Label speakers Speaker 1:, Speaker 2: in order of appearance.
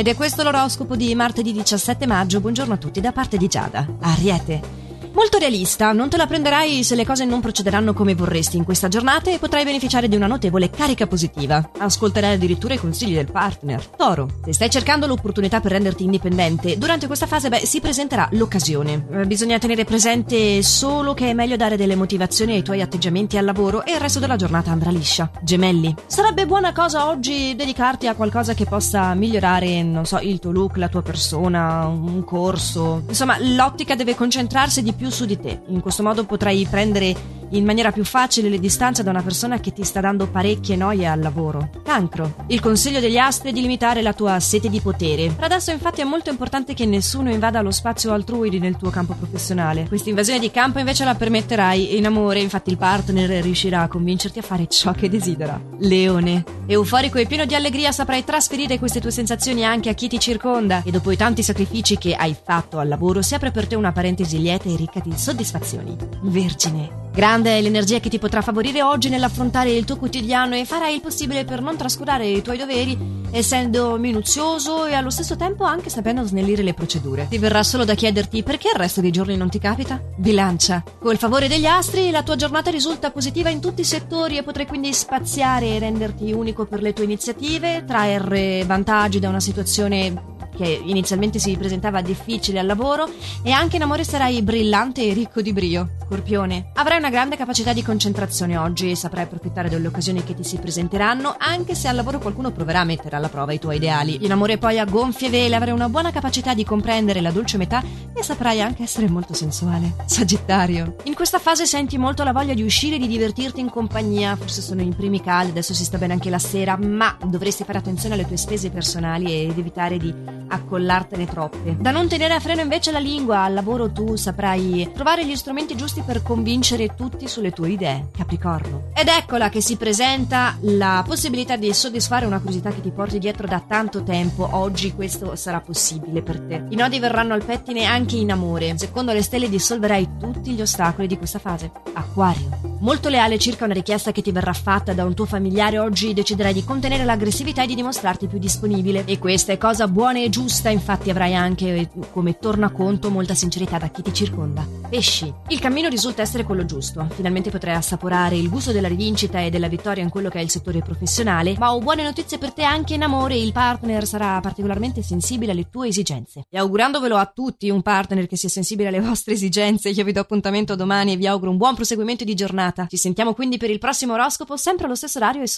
Speaker 1: Ed è questo l'oroscopo di martedì 17 maggio. Buongiorno a tutti da parte di Giada. Ariete. Molto realista, non te la prenderai se le cose non procederanno come vorresti in questa giornata e potrai beneficiare di una notevole carica positiva. Ascolterai addirittura i consigli del partner. Toro, se stai cercando l'opportunità per renderti indipendente, durante questa fase beh, si presenterà l'occasione. Eh, bisogna tenere presente solo che è meglio dare delle motivazioni ai tuoi atteggiamenti al lavoro e il resto della giornata andrà liscia. Gemelli, sarebbe buona cosa oggi dedicarti a qualcosa che possa migliorare, non so, il tuo look, la tua persona, un corso. Insomma, l'ottica deve concentrarsi di più su di te. In questo modo potrai prendere in maniera più facile le distanze da una persona che ti sta dando parecchie noie al lavoro. Cancro. Il consiglio degli astri è di limitare la tua sete di potere. Per adesso infatti è molto importante che nessuno invada lo spazio altrui nel tuo campo professionale. Questa invasione di campo invece la permetterai in amore, infatti il partner riuscirà a convincerti a fare ciò che desidera. Leone. Euforico e pieno di allegria saprai trasferire queste tue sensazioni anche a chi ti circonda e dopo i tanti sacrifici che hai fatto al lavoro si apre per te una parentesi lieta e ricca di soddisfazioni. Vergine. Grande è l'energia che ti potrà favorire oggi nell'affrontare il tuo quotidiano e farai il possibile per non trascurare i tuoi doveri, essendo minuzioso e allo stesso tempo anche sapendo snellire le procedure. Ti verrà solo da chiederti perché il resto dei giorni non ti capita? Bilancia. Col favore degli astri, la tua giornata risulta positiva in tutti i settori e potrai quindi spaziare e renderti unico per le tue iniziative, trarre vantaggi da una situazione che inizialmente si presentava difficile al lavoro e anche in amore sarai brillante e ricco di brio. Scorpione, avrai una grande capacità di concentrazione oggi e saprai approfittare delle occasioni che ti si presenteranno, anche se al lavoro qualcuno proverà a mettere alla prova i tuoi ideali. In amore poi a gonfie vele avrai una buona capacità di comprendere la dolce metà e saprai anche essere molto sensuale. Sagittario, in questa fase senti molto la voglia di uscire e di divertirti in compagnia, forse sono i primi caldi, adesso si sta bene anche la sera, ma dovresti fare attenzione alle tue spese personali ed evitare di accollartene troppe. Da non tenere a freno invece la lingua, al lavoro tu saprai trovare gli strumenti giusti per convincere tutti sulle tue idee, Capricorno. Ed eccola che si presenta la possibilità di soddisfare una curiosità che ti porti dietro da tanto tempo. Oggi questo sarà possibile per te. I nodi verranno al pettine anche in amore. Secondo le stelle dissolverai tutti gli ostacoli di questa fase. Acquario. Molto leale circa una richiesta che ti verrà fatta da un tuo familiare, oggi deciderai di contenere l'aggressività e di dimostrarti più disponibile. E questa è cosa buona e giusta, infatti avrai anche come tornaconto molta sincerità da chi ti circonda. Pesci. Il cammino risulta essere quello giusto. Finalmente potrai assaporare il gusto della rivincita e della vittoria in quello che è il settore professionale, ma ho buone notizie per te anche in amore, il partner sarà particolarmente sensibile alle tue esigenze. E augurandovelo a tutti un partner che sia sensibile alle vostre esigenze, io vi do appuntamento domani e vi auguro un buon proseguimento di giornata giornata. Ci sentiamo quindi per il prossimo oroscopo, sempre allo stesso orario e